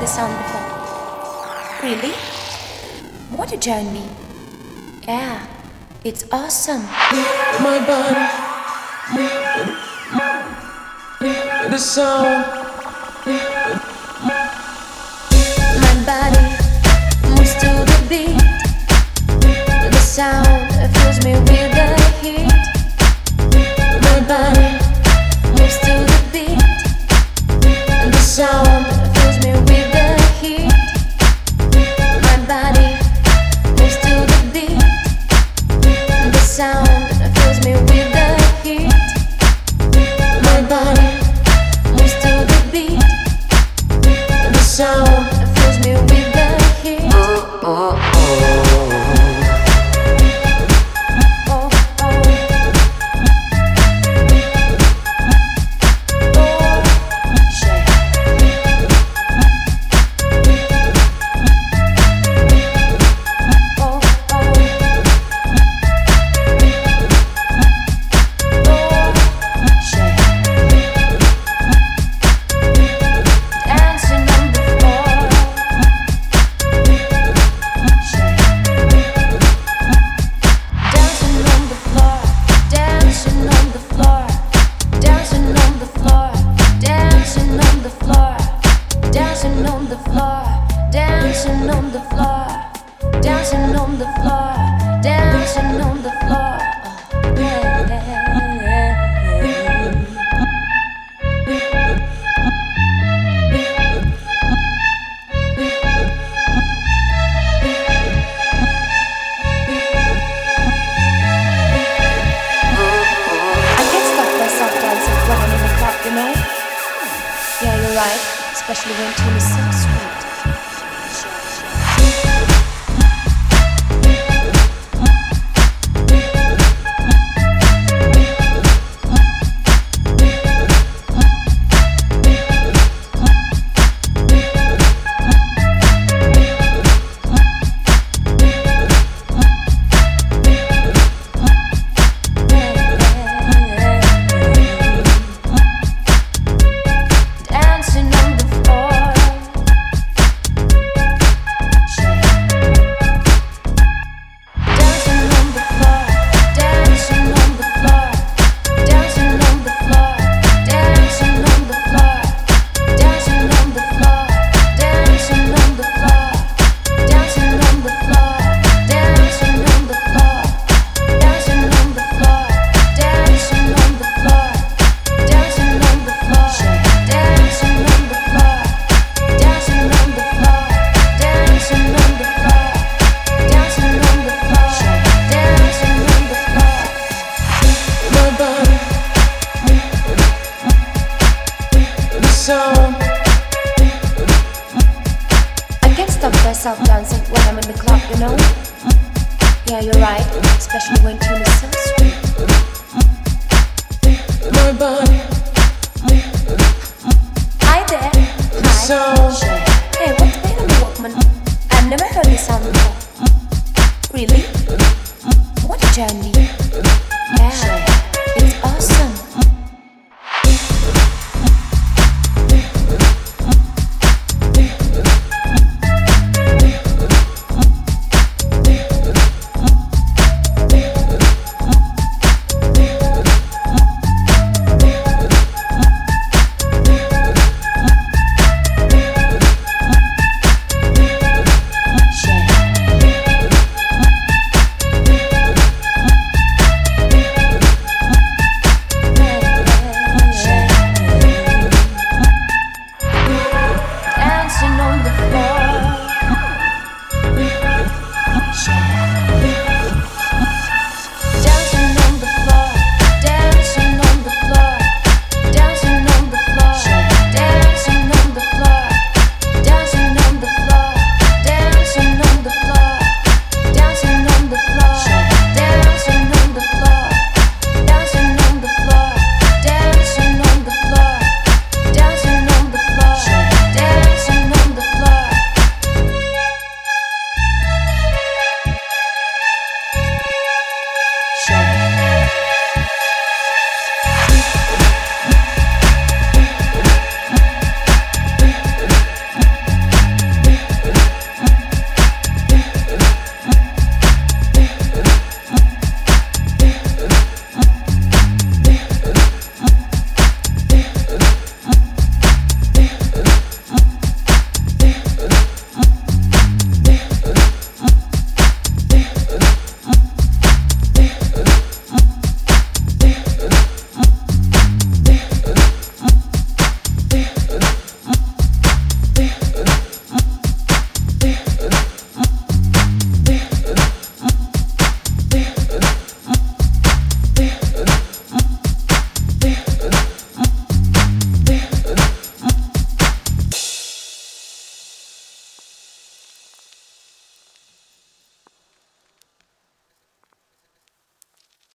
this sound before. Really? What a journey. Yeah, it's awesome. My body, the sound. My body moves to the beat. The sound fills me with the heat. My body floor, dancing on the floor, dancing on the floor, dancing on the floor. Oh, yeah, yeah, yeah. I get stuck myself dancing stop myself dancing when I'm in the club, you know? Mm. Yeah, you're right, especially when tune is so sweet. My body, Hi there. the Hi. Shit.